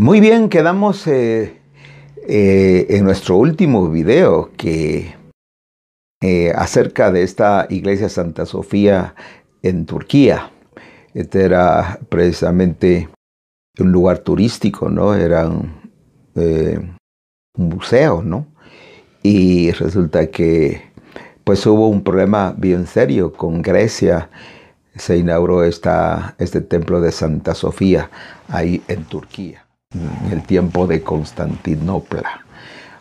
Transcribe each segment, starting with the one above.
Muy bien, quedamos eh, eh, en nuestro último video que eh, acerca de esta iglesia Santa Sofía en Turquía. Este era precisamente un lugar turístico, ¿no? Era un, un museo, ¿no? Y resulta que pues hubo un problema bien serio con Grecia. Se inauguró esta, este templo de Santa Sofía ahí en Turquía el tiempo de Constantinopla.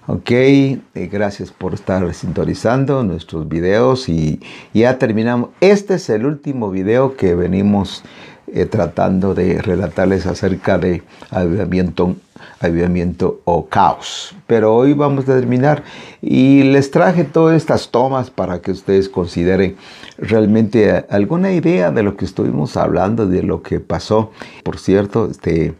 Ok, eh, gracias por estar sintonizando nuestros videos y ya terminamos. Este es el último video que venimos eh, tratando de relatarles acerca de avivamiento, avivamiento o caos. Pero hoy vamos a terminar y les traje todas estas tomas para que ustedes consideren realmente alguna idea de lo que estuvimos hablando, de lo que pasó. Por cierto, este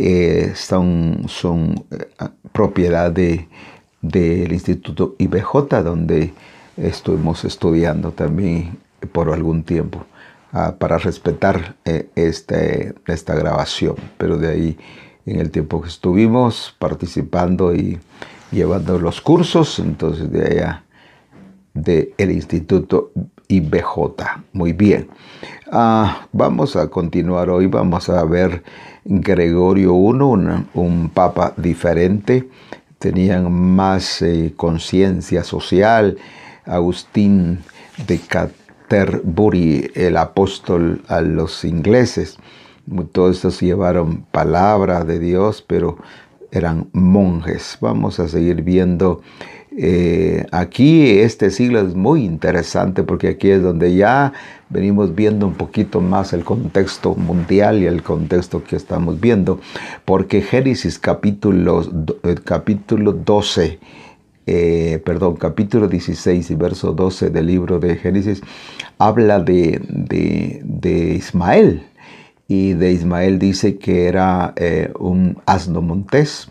eh, son, son eh, propiedad del Instituto IBJ, donde estuvimos estudiando también por algún tiempo, ah, para respetar eh, este, esta grabación. Pero de ahí, en el tiempo que estuvimos participando y llevando los cursos, entonces de allá, del Instituto IBJ. Muy bien. Ah, vamos a continuar hoy, vamos a ver Gregorio I, un, papa diferente, tenían más eh, conciencia social. Agustín de Canterbury, el apóstol a los ingleses, todos estos llevaron palabra de Dios, pero eran monjes. Vamos a seguir viendo eh, aquí este siglo es muy interesante porque aquí es donde ya venimos viendo un poquito más el contexto mundial y el contexto que estamos viendo, porque Génesis capítulo, eh, capítulo 12, eh, perdón, capítulo 16 y verso 12 del libro de Génesis habla de, de, Ismael. Y de Ismael dice que era un asno montés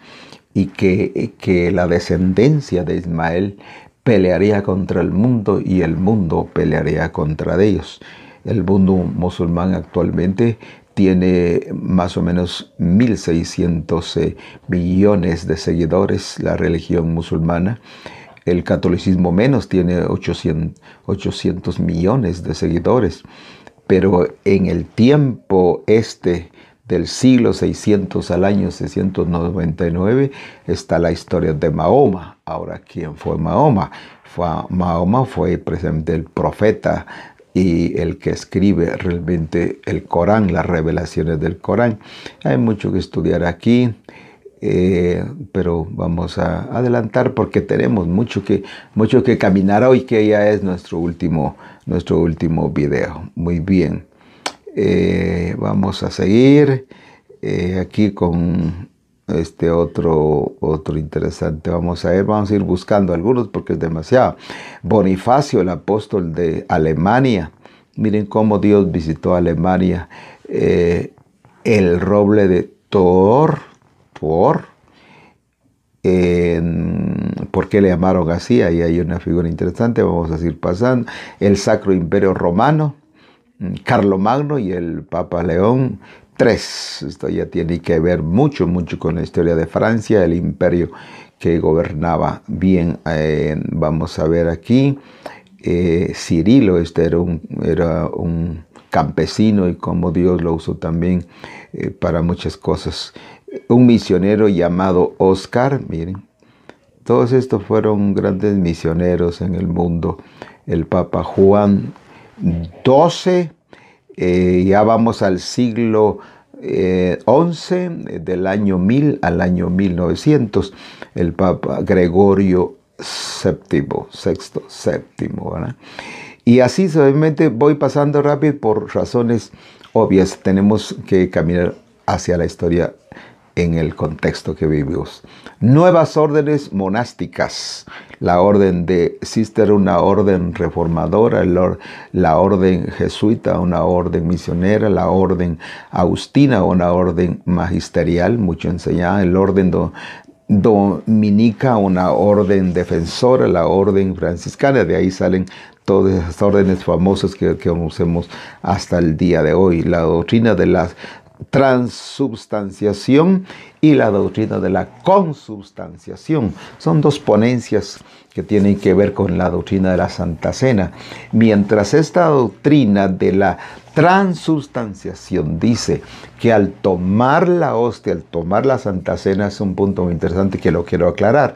y que, que la descendencia de Ismael pelearía contra el mundo y el mundo pelearía contra ellos. El mundo musulmán actualmente tiene más o menos 1.600 eh, millones de seguidores, la religión musulmana. El catolicismo menos tiene 800, 800 millones de seguidores. Pero en el tiempo este del siglo 600 al año 699 está la historia de Mahoma. Ahora, ¿quién fue Mahoma? Fue, Mahoma fue precisamente el profeta y el que escribe realmente el Corán, las revelaciones del Corán. Hay mucho que estudiar aquí. Eh, pero vamos a adelantar porque tenemos mucho que, mucho que caminar hoy, que ya es nuestro último, nuestro último video. Muy bien. Eh, vamos a seguir eh, aquí con este otro, otro interesante. Vamos a ver, vamos a ir buscando algunos porque es demasiado. Bonifacio, el apóstol de Alemania. Miren cómo Dios visitó Alemania. Eh, el roble de Thor, por ¿Por qué le llamaron así? Ahí hay una figura interesante, vamos a ir pasando. El Sacro Imperio Romano, Carlomagno y el Papa León III. Esto ya tiene que ver mucho, mucho con la historia de Francia, el imperio que gobernaba bien. Eh, vamos a ver aquí, eh, Cirilo, este era un, era un campesino y como Dios lo usó también eh, para muchas cosas. Un misionero llamado Oscar, miren, todos estos fueron grandes misioneros en el mundo. El Papa Juan 12, eh, ya vamos al siglo eh, del año 1000 al año 1900, el Papa Gregorio VII, sexto, séptimo, Y así solamente voy pasando rápido por razones obvias. Tenemos que caminar hacia la historia en el contexto que vivimos. Nuevas órdenes monásticas. La orden de Cister, una orden reformadora, la orden jesuita, una orden misionera, la orden agustina, una orden magisterial, mucho enseñada, el orden dominica, una orden defensora, la orden franciscana, de ahí salen todas esas órdenes famosas que, que conocemos hasta el día de hoy. La doctrina de las transubstanciación y la doctrina de la consubstanciación. Son dos ponencias que tienen que ver con la doctrina de la Santa Cena. Mientras esta doctrina de la transubstanciación dice que al tomar la hostia, al tomar la Santa Cena, es un punto muy interesante que lo quiero aclarar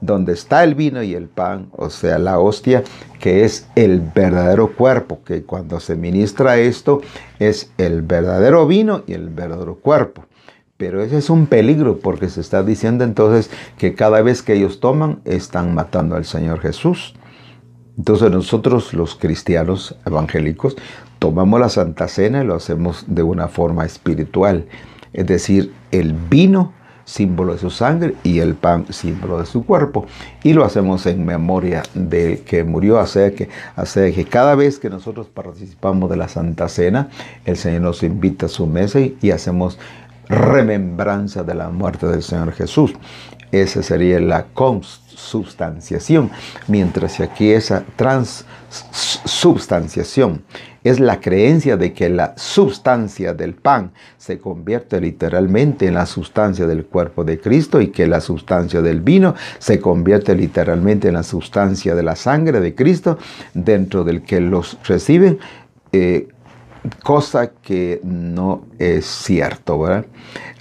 donde está el vino y el pan, o sea, la hostia, que es el verdadero cuerpo, que cuando se ministra esto es el verdadero vino y el verdadero cuerpo. Pero ese es un peligro porque se está diciendo entonces que cada vez que ellos toman están matando al Señor Jesús. Entonces nosotros los cristianos evangélicos tomamos la Santa Cena y lo hacemos de una forma espiritual. Es decir, el vino símbolo de su sangre, y el pan, símbolo de su cuerpo. Y lo hacemos en memoria de que murió, hace que, que cada vez que nosotros participamos de la Santa Cena, el Señor nos invita a su mesa y, hacemos remembranza de la muerte del Señor Jesús. Esa sería la consubstanciación, mientras que aquí esa transubstanciación es la creencia de que la sustancia del pan se convierte literalmente en la sustancia del cuerpo de Cristo y que la sustancia del vino se convierte literalmente en la sustancia de la sangre de Cristo dentro del que los reciben. Eh, cosa que no es cierto, ¿verdad?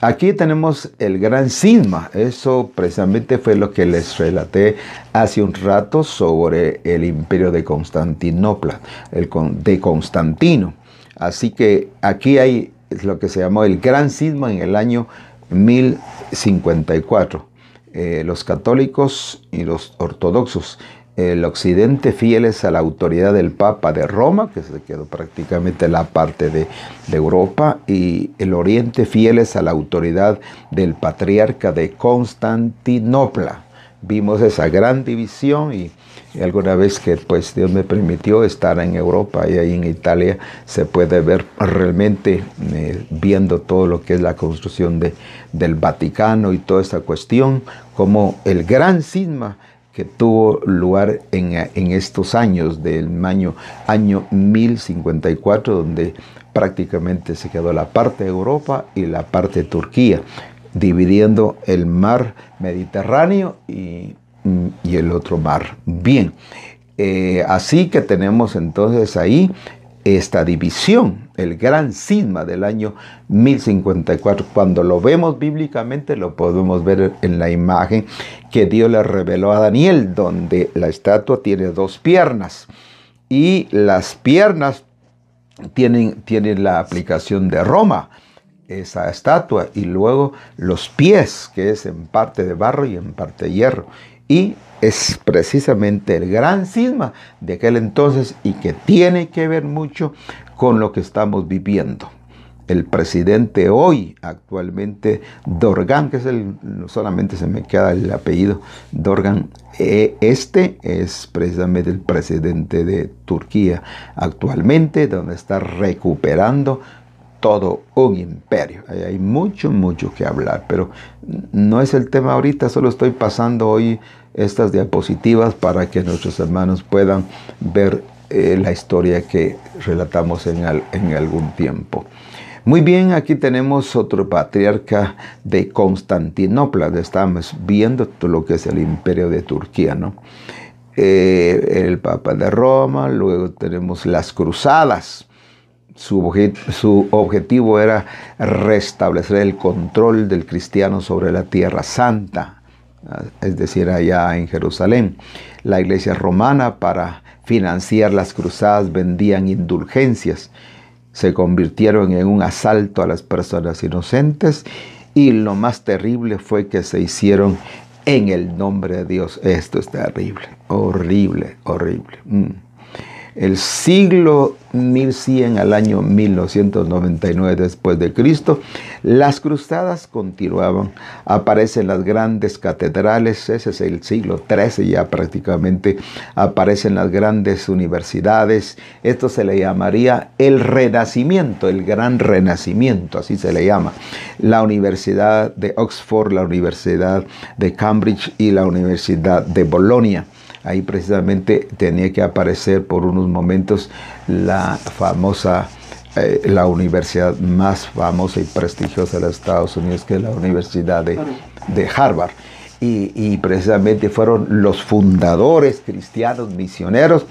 Aquí tenemos el gran cisma, eso precisamente fue lo que les relaté hace un rato sobre el imperio de Constantinopla, el de Constantino. Así que aquí hay lo que se llamó el gran cisma en el año 1054. Eh, los católicos y los ortodoxos el occidente fieles a la autoridad del Papa de Roma, que se quedó prácticamente la parte de, Europa, y el oriente fieles a la autoridad del patriarca de Constantinopla. Vimos esa gran división y, alguna vez que pues Dios me permitió estar en Europa y ahí en Italia se puede ver realmente eh, viendo todo lo que es la construcción de, del Vaticano y toda esta cuestión, como el gran cisma que tuvo lugar en, estos años del año, año 1054, donde prácticamente se quedó la parte de Europa y la parte de Turquía, dividiendo el mar Mediterráneo y, el otro mar. Bien, eh, así que tenemos entonces ahí esta división, el gran cisma del año 1054. Cuando lo vemos bíblicamente, lo podemos ver en la imagen que Dios le reveló a Daniel, donde la estatua tiene dos piernas y las piernas tienen, tienen la aplicación de Roma esa estatua y luego los pies, que es en parte de barro y en parte de hierro. Y es precisamente el gran cisma de aquel entonces y que tiene que ver mucho con lo que estamos viviendo. El presidente hoy, actualmente, Dorgan, que es el, solamente se me queda el apellido, Dorgan, eh, este es precisamente el presidente de Turquía actualmente, donde está recuperando todo un imperio. Hay mucho, mucho que hablar, pero no es el tema ahorita, solo estoy pasando hoy estas diapositivas para que nuestros hermanos puedan ver eh, la historia que relatamos en, en algún tiempo. Muy bien, aquí tenemos otro patriarca de Constantinopla, estamos viendo todo lo que es el imperio de Turquía, ¿no? Eh, el Papa de Roma, luego tenemos las cruzadas, su, objetivo era restablecer el control del cristiano sobre la tierra santa, es decir, allá en Jerusalén. La iglesia romana para financiar las cruzadas vendían indulgencias, se convirtieron en un asalto a las personas inocentes y lo más terrible fue que se hicieron en el nombre de Dios. Esto es terrible, horrible, horrible. Mm. El siglo 1100 al año 1999 después de Cristo, las cruzadas continuaban. Aparecen las grandes catedrales, ese es el siglo XIII ya prácticamente. Aparecen las grandes universidades. Esto se le llamaría el renacimiento, el gran renacimiento, así se le llama. La Universidad de Oxford, la Universidad de Cambridge y la Universidad de Bolonia. Ahí precisamente tenía que aparecer por unos momentos la famosa eh, la universidad más famosa y prestigiosa de los Estados Unidos, que es la Universidad de, Harvard. Y, precisamente fueron los fundadores cristianos misioneros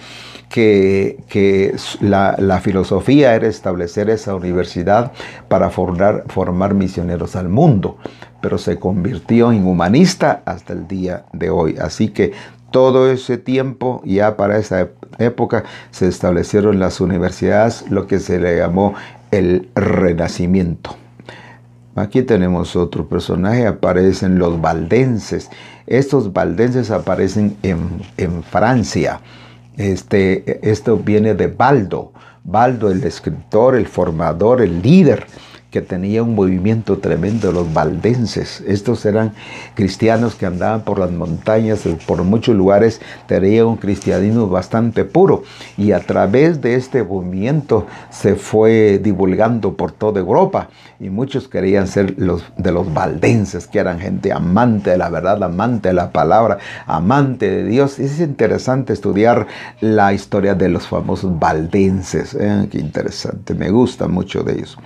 que, la, filosofía era establecer esa universidad para formar, formar misioneros al mundo, pero se convirtió en humanista hasta el día de hoy. Así que todo ese tiempo, ya para esa época, se establecieron las universidades, lo que se le llamó el Renacimiento. Aquí tenemos otro personaje, aparecen los valdenses. Estos valdenses aparecen en, en Francia. Este, esto viene de Baldo. Baldo, el escritor, el formador, el líder que tenía un movimiento tremendo, los valdenses. Estos eran cristianos que andaban por las montañas, por muchos lugares, tenían un cristianismo bastante puro. Y a través de este movimiento se fue divulgando por toda Europa. Y muchos querían ser los de los valdenses, que eran gente amante de la verdad, amante de la palabra, amante de Dios. Es interesante estudiar la historia de los famosos valdenses. ¿eh? Qué interesante, me gusta mucho de ellos.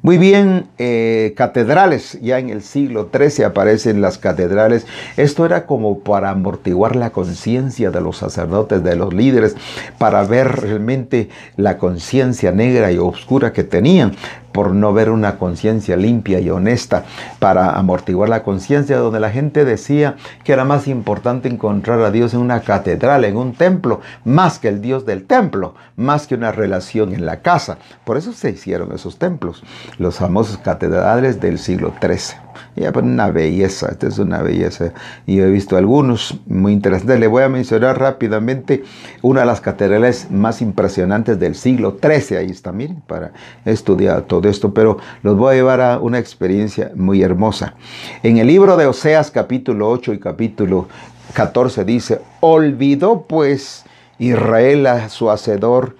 Muy bien, eh, catedrales, ya en el siglo XIII aparecen las catedrales. Esto era como para amortiguar la conciencia de los sacerdotes, de los líderes, para ver realmente la conciencia negra y oscura que tenían por no ver una conciencia limpia y honesta, para amortiguar la conciencia, donde la gente decía que era más importante encontrar a Dios en una catedral, en un templo, más que el Dios del templo, más que una relación en la casa. Por eso se hicieron esos templos, los famosos catedrales del siglo XIII. Ya, pero una belleza, esta es una belleza. Y he visto algunos muy interesantes. Le voy a mencionar rápidamente una de las catedrales más impresionantes del siglo XIII. Ahí está, miren, para estudiar todo esto. Pero los voy a llevar a una experiencia muy hermosa. En el libro de Oseas, capítulo 8 y capítulo 14, dice: Olvidó pues Israel a su hacedor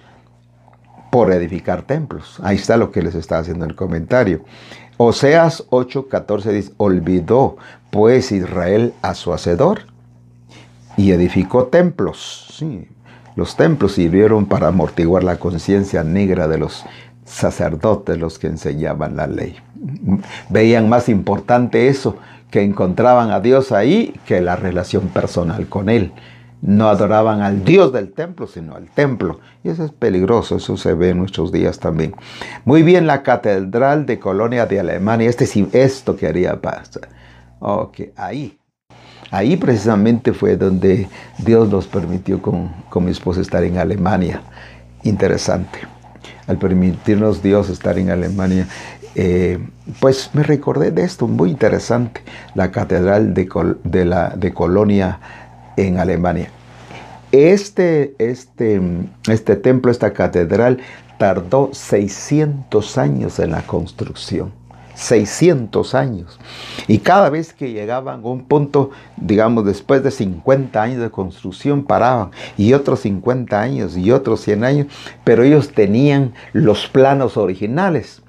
por edificar templos. Ahí está lo que les está haciendo el comentario. Oseas 8:14 dice, olvidó pues Israel a su hacedor y edificó templos. Sí, los templos sirvieron para amortiguar la conciencia negra de los sacerdotes, los que enseñaban la ley. Veían más importante eso, que encontraban a Dios ahí, que la relación personal con Él no adoraban al Dios del templo, sino al templo. Y eso es peligroso, eso se ve en nuestros días también. Muy bien, la Catedral de Colonia de Alemania, este esto quería pasar. Ok, ahí. Ahí precisamente fue donde Dios nos permitió con, con mi esposa estar en Alemania. Interesante. Al permitirnos Dios estar en Alemania, eh, pues me recordé de esto, muy interesante, la Catedral de, de, la, de Colonia en Alemania. Este, este, este templo, esta catedral, tardó 600 años en la construcción. 600 años. Y cada vez que llegaban a un punto, digamos, después de 50 años de construcción, paraban. Y otros 50 años y otros 100 años. Pero ellos tenían los planos originales.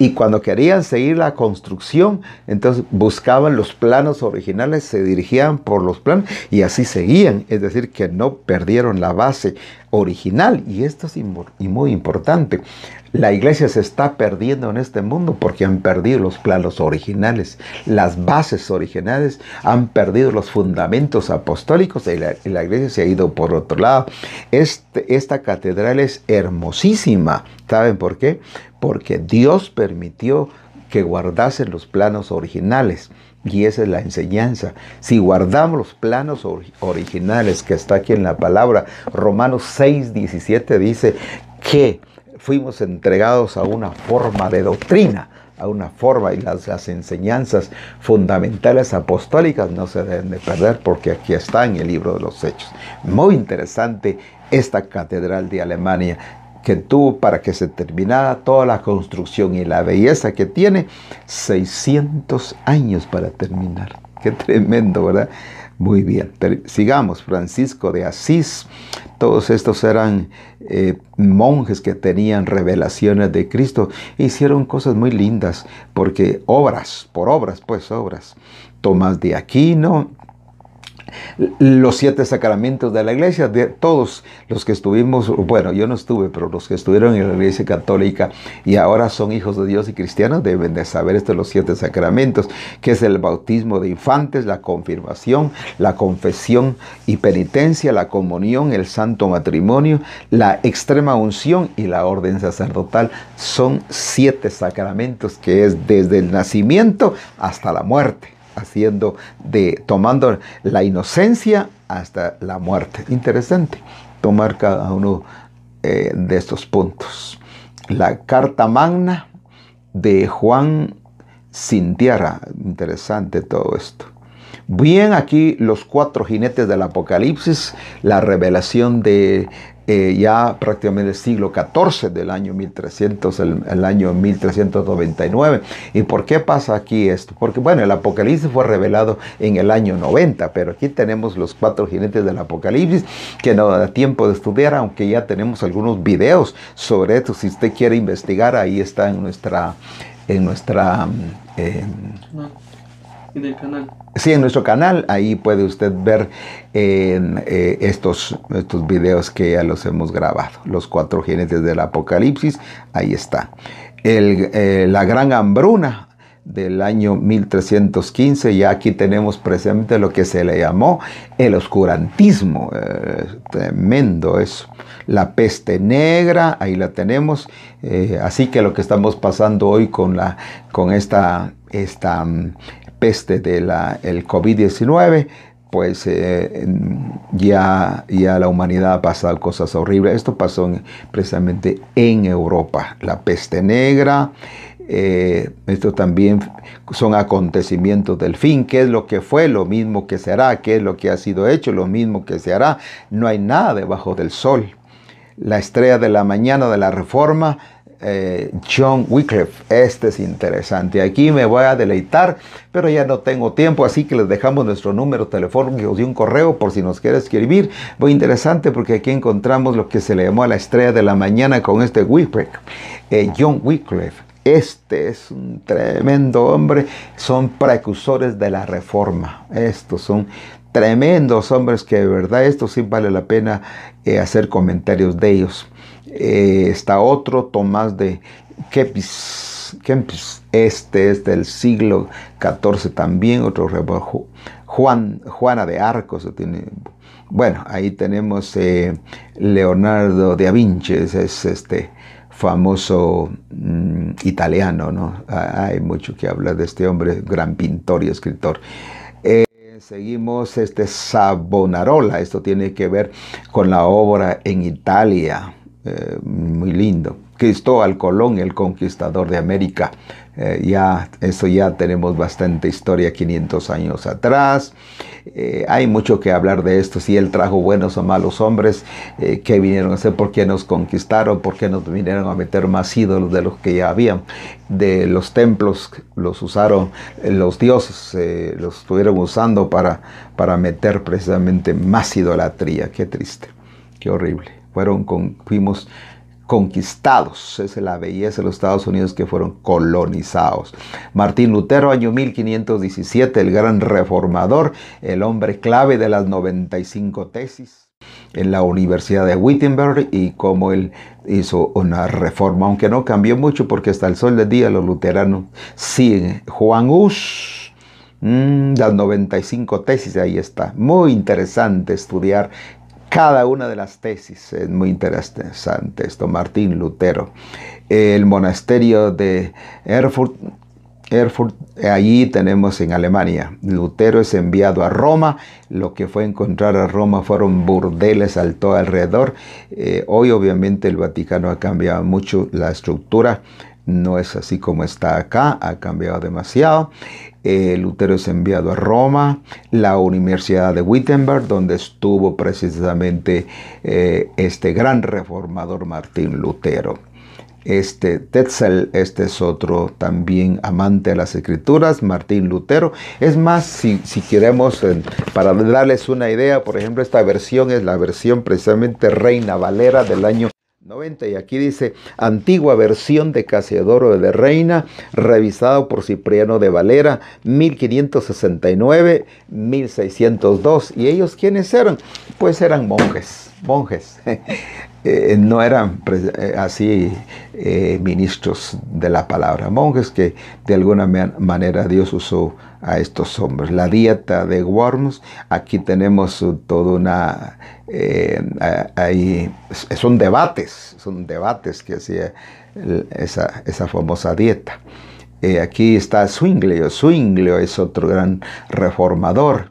Y cuando querían seguir la construcción, entonces buscaban los planos originales, se dirigían por los planos y así seguían. Es decir, que no perdieron la base original. Y esto es muy importante. La iglesia se está perdiendo en este mundo porque han perdido los planos originales, las bases originales, han perdido los fundamentos apostólicos y la, iglesia se ha ido por otro lado. Este, esta catedral es hermosísima. ¿Saben por qué? porque Dios permitió que guardasen los planos originales. Y esa es la enseñanza. Si guardamos los planos originales que está aquí en la palabra, Romanos 6, 17 dice que fuimos entregados a una forma de doctrina, a una forma, y las, enseñanzas fundamentales apostólicas no se deben de perder porque aquí está en el libro de los Hechos. Muy interesante esta catedral de Alemania que tuvo para que se terminara toda la construcción y la belleza que tiene, 600 años para terminar. Qué tremendo, ¿verdad? Muy bien, sigamos. Francisco de Asís, todos estos eran eh, monjes que tenían revelaciones de Cristo. hicieron cosas muy lindas, porque obras, por obras, pues obras. Tomás de Aquino, los siete sacramentos de la iglesia, de todos los que estuvimos, bueno, yo no estuve, pero los que estuvieron en la iglesia católica y ahora son hijos de Dios y cristianos deben de saber estos los siete sacramentos, que es el bautismo de infantes, la confirmación, la confesión y penitencia, la comunión, el santo matrimonio, la extrema unción y la orden sacerdotal. Son siete sacramentos que es desde el nacimiento hasta la muerte haciendo de tomando la inocencia hasta la muerte. Interesante tomar cada uno eh, de estos puntos. La carta magna de Juan sin tierra. Interesante todo esto. Bien, aquí los cuatro jinetes del Apocalipsis, la revelación de eh, ya prácticamente el siglo XIV del año 1300, el, año 1399. ¿Y por qué pasa aquí esto? Porque bueno, el Apocalipsis fue revelado en el año 90, pero aquí tenemos los cuatro jinetes del Apocalipsis que no da tiempo de estudiar, aunque ya tenemos algunos videos sobre esto. Si usted quiere investigar, ahí está en nuestra... En nuestra en el canal. Sí, en nuestro canal, ahí puede usted ver eh, estos, estos videos que ya los hemos grabado. Los cuatro jinetes del Apocalipsis, ahí está. Eh, la gran hambruna del año 1315, ya aquí tenemos precisamente lo que se le llamó el oscurantismo. Eh, tremendo eso. La peste negra, ahí la tenemos. así que lo que estamos pasando hoy con, la, con esta, esta peste del el COVID-19, pues eh, ya, ya la humanidad ha pasado cosas horribles. Esto pasó precisamente en Europa. La peste negra, eh, esto también son acontecimientos del fin. ¿Qué es lo que fue? Lo mismo que será. ¿Qué es lo que ha sido hecho? Lo mismo que se hará. No hay nada debajo del sol. La estrella de la mañana de la reforma eh, John Wycliffe. Este es interesante. Aquí me voy a deleitar, pero ya no tengo tiempo, así que les dejamos nuestro número telefónico y un correo por si nos quiere escribir. Muy interesante porque aquí encontramos lo que se le llamó a la estrella de la mañana con este Wycliffe, eh, John Wycliffe. Este es un tremendo hombre, son precursores de la reforma. Estos son tremendos hombres que de verdad esto sí vale la pena eh, hacer comentarios de ellos. Eh, está otro, Tomás de Kempis, este es del siglo XIV también, otro Juan, Juana de Arcos, tiene, bueno, ahí tenemos eh, Leonardo de Vinci, es este famoso mm, italiano, ¿no? Hay mucho que hablar de este hombre, gran pintor y escritor. Seguimos este Savonarola, esto tiene que ver con la obra en Italia, eh, muy lindo. Cristóbal Colón, el conquistador de América. Eh, ya, eso ya tenemos bastante historia 500 años atrás. Eh, hay mucho que hablar de esto, si él trajo buenos o malos hombres, qué vinieron a hacer, por qué nos conquistaron, por qué nos vinieron a meter más ídolos de los que ya habían. De los templos los usaron los dioses, los estuvieron usando para, para meter precisamente más idolatría. Qué triste, qué horrible fueron fuimos conquistados. Es la belleza de los Estados Unidos que fueron colonizados. Martín Lutero, año 1517, el gran reformador, el hombre clave de las 95 tesis en la Universidad de Wittenberg y cómo él hizo una reforma, aunque no cambió mucho porque hasta el sol del día los luteranos siguen. Juan Hus, mm, las 95 tesis, ahí está. Muy interesante estudiar cada una de las tesis. Es muy interesante esto. Martín Lutero. El monasterio de Erfurt. Erfurt, allí tenemos en Alemania. Lutero es enviado a Roma. Lo que fue encontrar a Roma fueron burdeles al todo alrededor. Eh, hoy obviamente el Vaticano ha cambiado mucho la estructura no es así como está acá, ha cambiado demasiado. Eh, Lutero es enviado a Roma, la Universidad de Wittenberg, donde estuvo precisamente eh, este gran reformador Martín Lutero. Este Tetzel, este es otro también amante de las escrituras, Martín Lutero. Es más, si, queremos, para darles una idea, por ejemplo, esta versión es la versión precisamente Reina Valera del año 90 y aquí dice antigua versión de Casiodoro de Reina, revisado por Cipriano de Valera, 1569, 1602. ¿Y ellos quiénes eran? Pues eran monjes, monjes. Eh, no eran eh, así eh, ministros de la palabra, monjes que de alguna manera Dios usó a estos hombres. La dieta de Worms, aquí tenemos toda una, ahí, son debates, son debates que hacía esa, esa famosa dieta. aquí está Zwinglio, Zwinglio es otro gran reformador.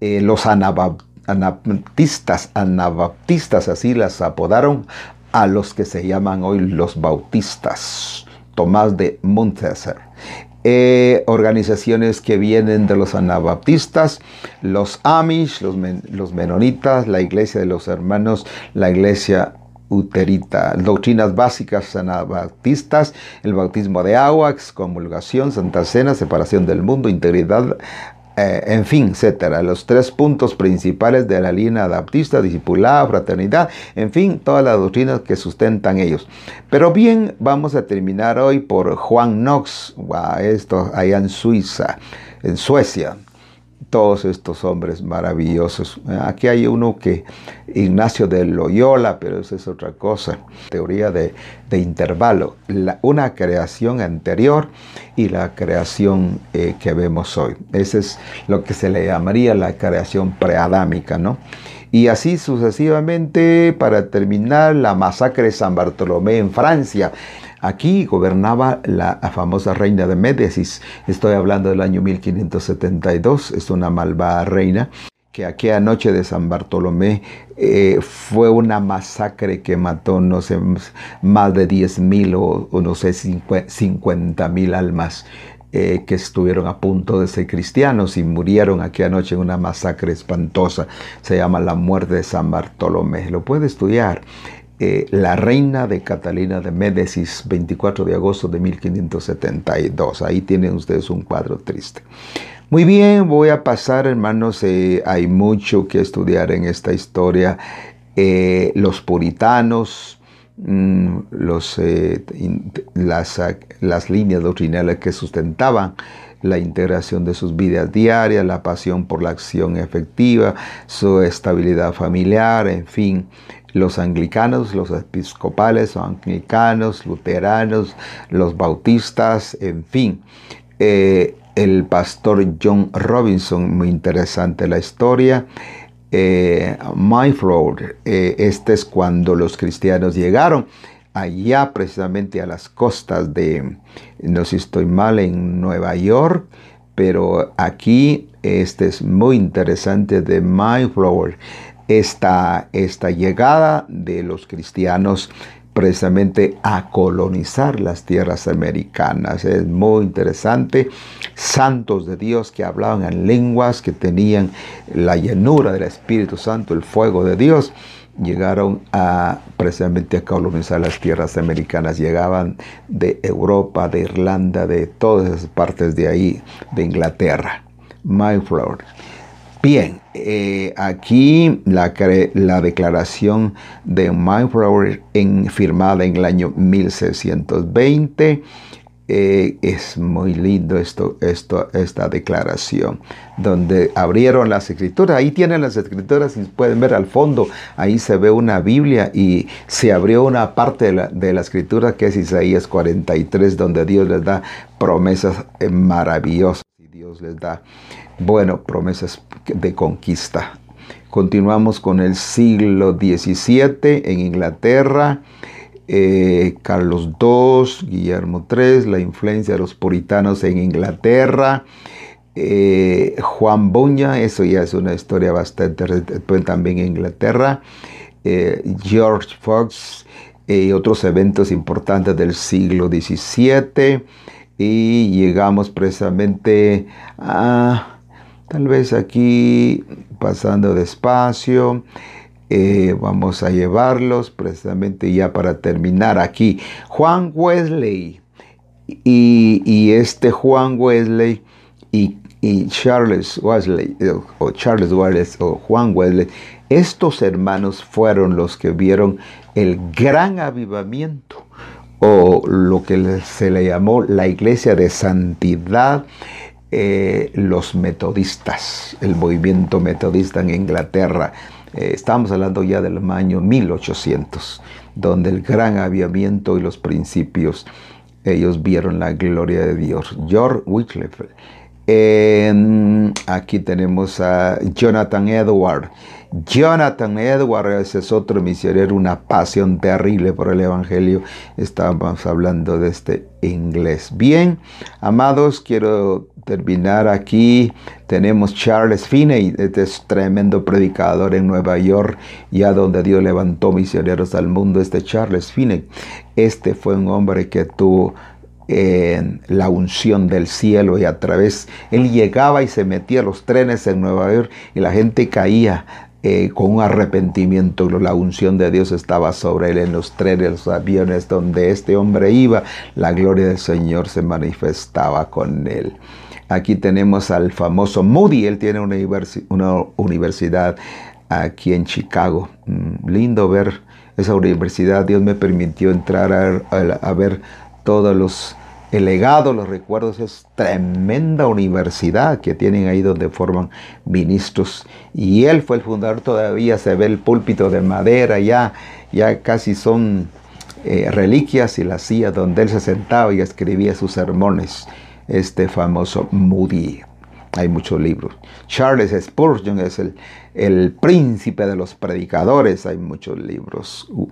los anabaptistas anabaptistas, anabaptistas, así las apodaron a los que se llaman hoy los bautistas, Tomás de Montesser. Eh, organizaciones que vienen de los anabaptistas, los Amish, los, los menonitas, la iglesia de los hermanos, la iglesia uterita, doctrinas básicas anabaptistas, el bautismo de agua, excomulgación, santa cena, separación del mundo, integridad eh, en fin, etcétera. Los tres puntos principales de la línea adaptista, discipulada, fraternidad, en fin, todas las doctrinas que sustentan ellos. Pero bien, vamos a terminar hoy por Juan Knox, esto allá en Suiza, en Suecia todos estos hombres maravillosos. Aquí hay uno que, Ignacio de Loyola, pero esa es otra cosa. Teoría de, intervalo, una creación anterior y la creación eh, que vemos hoy. Ese es lo que se le llamaría la creación preadámica, ¿no? Y así sucesivamente, para terminar, la masacre de San Bartolomé en Francia. Aquí gobernaba la famosa reina de Médicis. Estoy hablando del año 1572. Es una malvada reina que aquella noche de San Bartolomé eh, fue una masacre que mató, no sé, más de 10 mil o, no sé, 50 mil almas eh, que estuvieron a punto de ser cristianos y murieron aquella noche en una masacre espantosa. Se llama la muerte de San Bartolomé. Lo puede estudiar. Eh, la reina de Catalina de Médicis, 24 de agosto de 1572. Ahí tienen ustedes un cuadro triste. Muy bien, voy a pasar, hermanos, eh, hay mucho que estudiar en esta historia. Eh, los puritanos, mm, los, las, las líneas doctrinales que sustentaban la integración de sus vidas diarias, la pasión por la acción efectiva, su estabilidad familiar, en fin, los anglicanos, los episcopales, los anglicanos, luteranos, los bautistas, en fin. Eh, el pastor John Robinson, muy interesante la historia. Eh, eh, este es cuando los cristianos llegaron allá precisamente a las costas de, no sé si estoy mal, en Nueva York, pero aquí este es muy interesante de Mayflower esta, esta llegada de los cristianos precisamente a colonizar las tierras americanas. Es muy interesante. Santos de Dios que hablaban en lenguas, que tenían la llenura del Espíritu Santo, el fuego de Dios, llegaron a precisamente a colonizar las tierras americanas. Llegaban de Europa, de Irlanda, de todas esas partes de ahí, de Inglaterra. Mayflower. Bien, eh, aquí la, la, declaración de Mayflower firmada en el año 1620. Eh, es muy lindo esto, esta declaración, donde abrieron las escrituras. Ahí tienen las escrituras y pueden ver al fondo, ahí se ve una Biblia y se abrió una parte de la, de la escritura que es Isaías 43, donde Dios les da promesas eh, maravillosas y Dios les da bueno, promesas de conquista. Continuamos con el siglo XVII en Inglaterra. Eh, Carlos II, Guillermo III, la influencia de los puritanos en Inglaterra. Eh, Juan Buña, eso ya es una historia bastante también en Inglaterra. Eh, George Fox y otros eventos importantes del siglo XVII. Y llegamos precisamente a Tal vez aquí, pasando despacio, eh, vamos a llevarlos precisamente ya para terminar aquí. Juan Wesley. Y, este Juan Wesley y, Charles Wesley, eh, o Charles Wesley, o Juan Wesley, estos hermanos fueron los que vieron el gran avivamiento, o lo que se le llamó la iglesia de santidad, eh, los metodistas, el movimiento metodista en Inglaterra. Eh, estamos hablando ya del año 1800, donde el gran avivamiento y los principios, ellos vieron la gloria de Dios. George Wycliffe aquí tenemos a Jonathan Edward. Jonathan Edwards es otro misionero, una pasión terrible por el Evangelio. Estábamos hablando de este inglés. Bien, amados, quiero terminar aquí. Tenemos Charles Finney, este es tremendo predicador en Nueva York, ya donde Dios levantó misioneros al mundo. Este Charles Finney, este fue un hombre que tuvo en la unción del cielo y a través, él llegaba y se metía a los trenes en Nueva York y la gente caía eh, con un arrepentimiento. La unción de Dios estaba sobre él en los trenes, los aviones donde este hombre iba. La gloria del Señor se manifestaba con él. Aquí tenemos al famoso Moody. Él tiene una, universidad aquí en Chicago. Mm, lindo ver esa universidad. Dios me permitió entrar a ver todos los el legado, los recuerdos, es tremenda universidad que tienen ahí donde forman ministros. Y él fue el fundador, todavía se ve el púlpito de madera, ya, ya casi son eh, reliquias y la silla donde él se sentaba y escribía sus sermones. Este famoso Moody. Hay muchos libros. Charles Spurgeon es el, el príncipe de los predicadores. Hay muchos libros. Uh.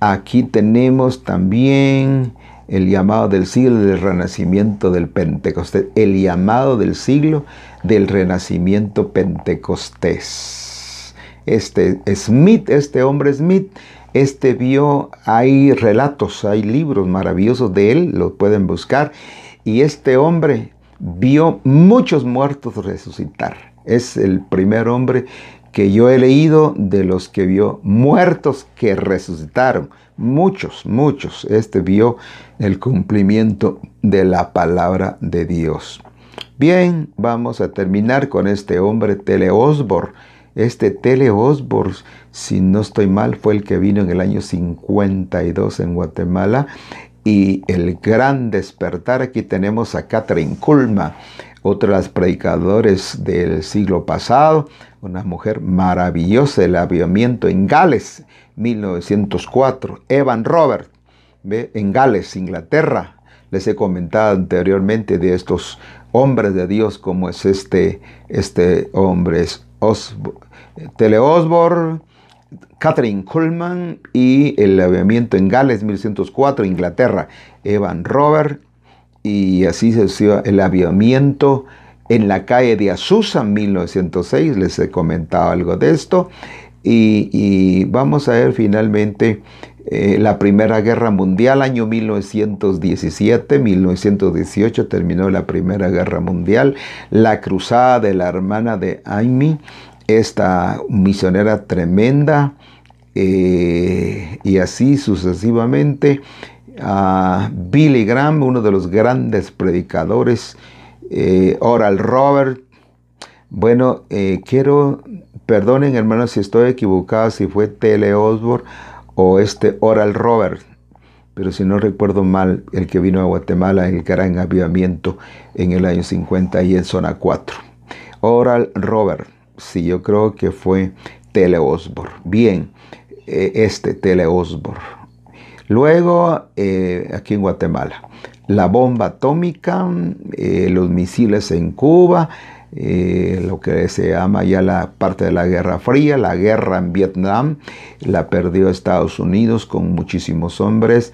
Aquí tenemos también el llamado del siglo del renacimiento del Pentecostés, el llamado del siglo del renacimiento pentecostés. Este Smith, este hombre Smith, este vio, hay relatos, hay libros maravillosos de él, lo pueden buscar, y este hombre vio muchos muertos resucitar. Es el primer hombre que yo he leído de los que vio muertos que resucitaron. Muchos, muchos. Este vio el cumplimiento de la palabra de Dios. Bien, vamos a terminar con este hombre Teleosbor. Este Teleosbor, si no estoy mal, fue el que vino en el año 52 en Guatemala. Y el gran despertar, aquí tenemos a Catherine Kulma, otra de las predicadores del siglo pasado, una mujer maravillosa, el avivamiento en Gales, 1904. Evan Robert, en Gales, Inglaterra. Les he comentado anteriormente de estos hombres de Dios, como es este, este hombre, es Tele Osborne, Catherine Coleman y el avivamiento en Gales, 1904, Inglaterra. Evan Robert, y así se el avivamiento en la calle de Azusa, 1906, les he comentado algo de esto. Y, vamos a ver finalmente eh, la Primera Guerra Mundial, año 1917, 1918 terminó la Primera Guerra Mundial, la cruzada de la hermana de Amy, esta misionera tremenda, eh, y así sucesivamente. Billy Graham, uno de los grandes predicadores, eh, Oral Robert. Bueno, quiero, perdonen hermanos si estoy equivocado, si fue Tele Osborne o este Oral Robert, pero si no recuerdo mal, el que vino a Guatemala el gran avivamiento en el año 50 y en zona 4. Oral Robert, sí, yo creo que fue Tele Osborne. Bien, eh, este Tele Osborne. Luego, aquí en Guatemala la bomba atómica, eh, los misiles en Cuba, eh, lo que se llama ya la parte de la Guerra Fría, la guerra en Vietnam, la perdió Estados Unidos con muchísimos hombres,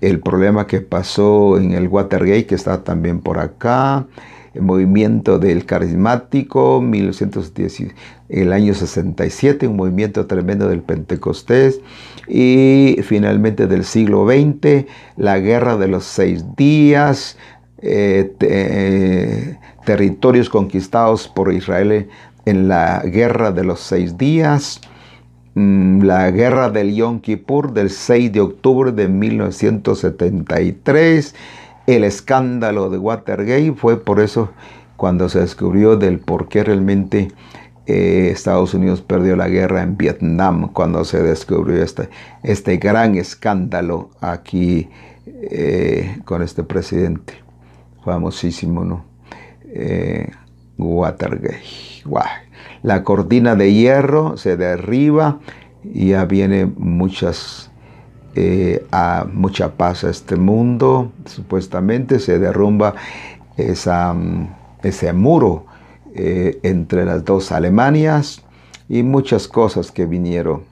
el problema que pasó en el Watergate, que está también por acá, el movimiento del carismático, 1910, el año 67, un movimiento tremendo del Pentecostés, y finalmente del siglo XX, la guerra de los seis días, eh, eh, territorios conquistados por Israel en la guerra de los seis días, mm, la guerra del Yom Kippur del 6 de octubre de 1973, el escándalo de Watergate fue por eso cuando se descubrió del por qué realmente eh, Estados Unidos perdió la guerra en Vietnam, cuando se descubrió este, este gran escándalo aquí eh, con este presidente famosísimo, ¿no? Eh, Watergate. La cortina de hierro se derriba y ya viene muchas a mucha paz a este mundo. Supuestamente se derrumba mm, ese muro eh, entre las dos Alemanias y muchas cosas que vinieron.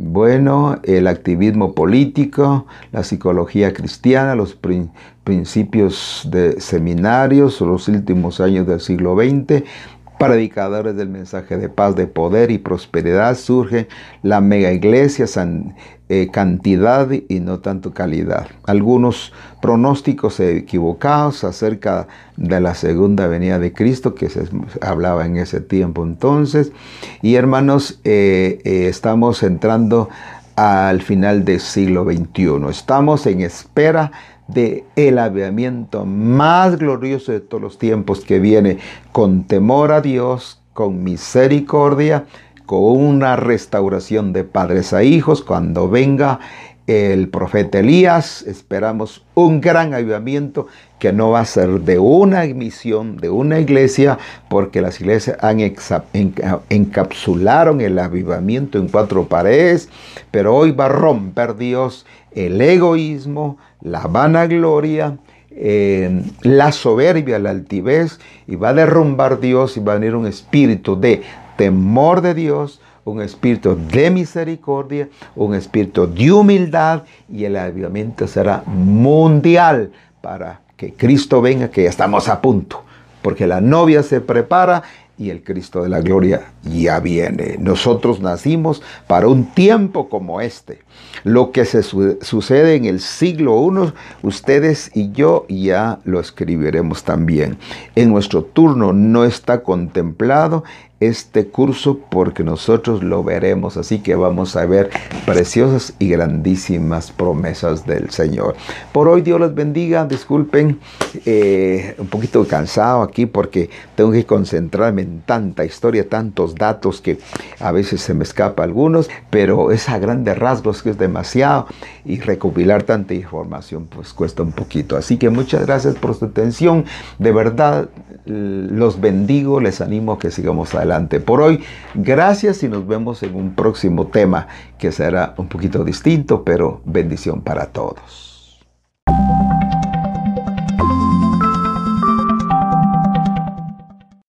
Bueno, el activismo político, la psicología cristiana, los principios de seminarios, los últimos años del siglo XX, predicadores del mensaje de paz, de poder y prosperidad, surge la mega iglesia, eh, cantidad y no tanto calidad. Algunos pronósticos equivocados acerca de la segunda venida de Cristo que se hablaba en ese tiempo entonces. Y hermanos, eh, eh, estamos entrando al final del siglo XXI. Estamos en espera de el avivamiento más glorioso de todos los tiempos que viene con temor a Dios, con misericordia, con una restauración de padres a hijos. Cuando venga el profeta Elías, esperamos un gran avivamiento que no va a ser de una misión, de una iglesia, porque las iglesias han encapsularon el avivamiento en cuatro paredes, pero hoy va a romper Dios el egoísmo, la vanagloria, eh, la soberbia, la altivez, y va a derrumbar Dios y va a venir un espíritu de temor de Dios, un espíritu de misericordia, un espíritu de humildad, y el avivamiento será mundial para que Cristo venga, que ya estamos a punto, porque la novia se prepara y el Cristo de la gloria ya viene. Nosotros nacimos para un tiempo como este. Lo que se sucede en el siglo I, ustedes y yo ya lo escribiremos también. En nuestro turno no está contemplado este curso porque nosotros lo veremos. Así que vamos a ver preciosas y grandísimas promesas del Señor. Por hoy Dios los bendiga. Disculpen, eh, un poquito cansado aquí porque tengo que concentrarme en tanta historia, tantos datos que a veces se me escapa algunos, pero es a grandes rasgos que es demasiado y recopilar tanta información pues cuesta un poquito. Así que muchas gracias por su atención. De verdad, los bendigo, les animo a que sigamos adelante por hoy, gracias y nos vemos en un próximo tema que será un poquito distinto, pero bendición para todos.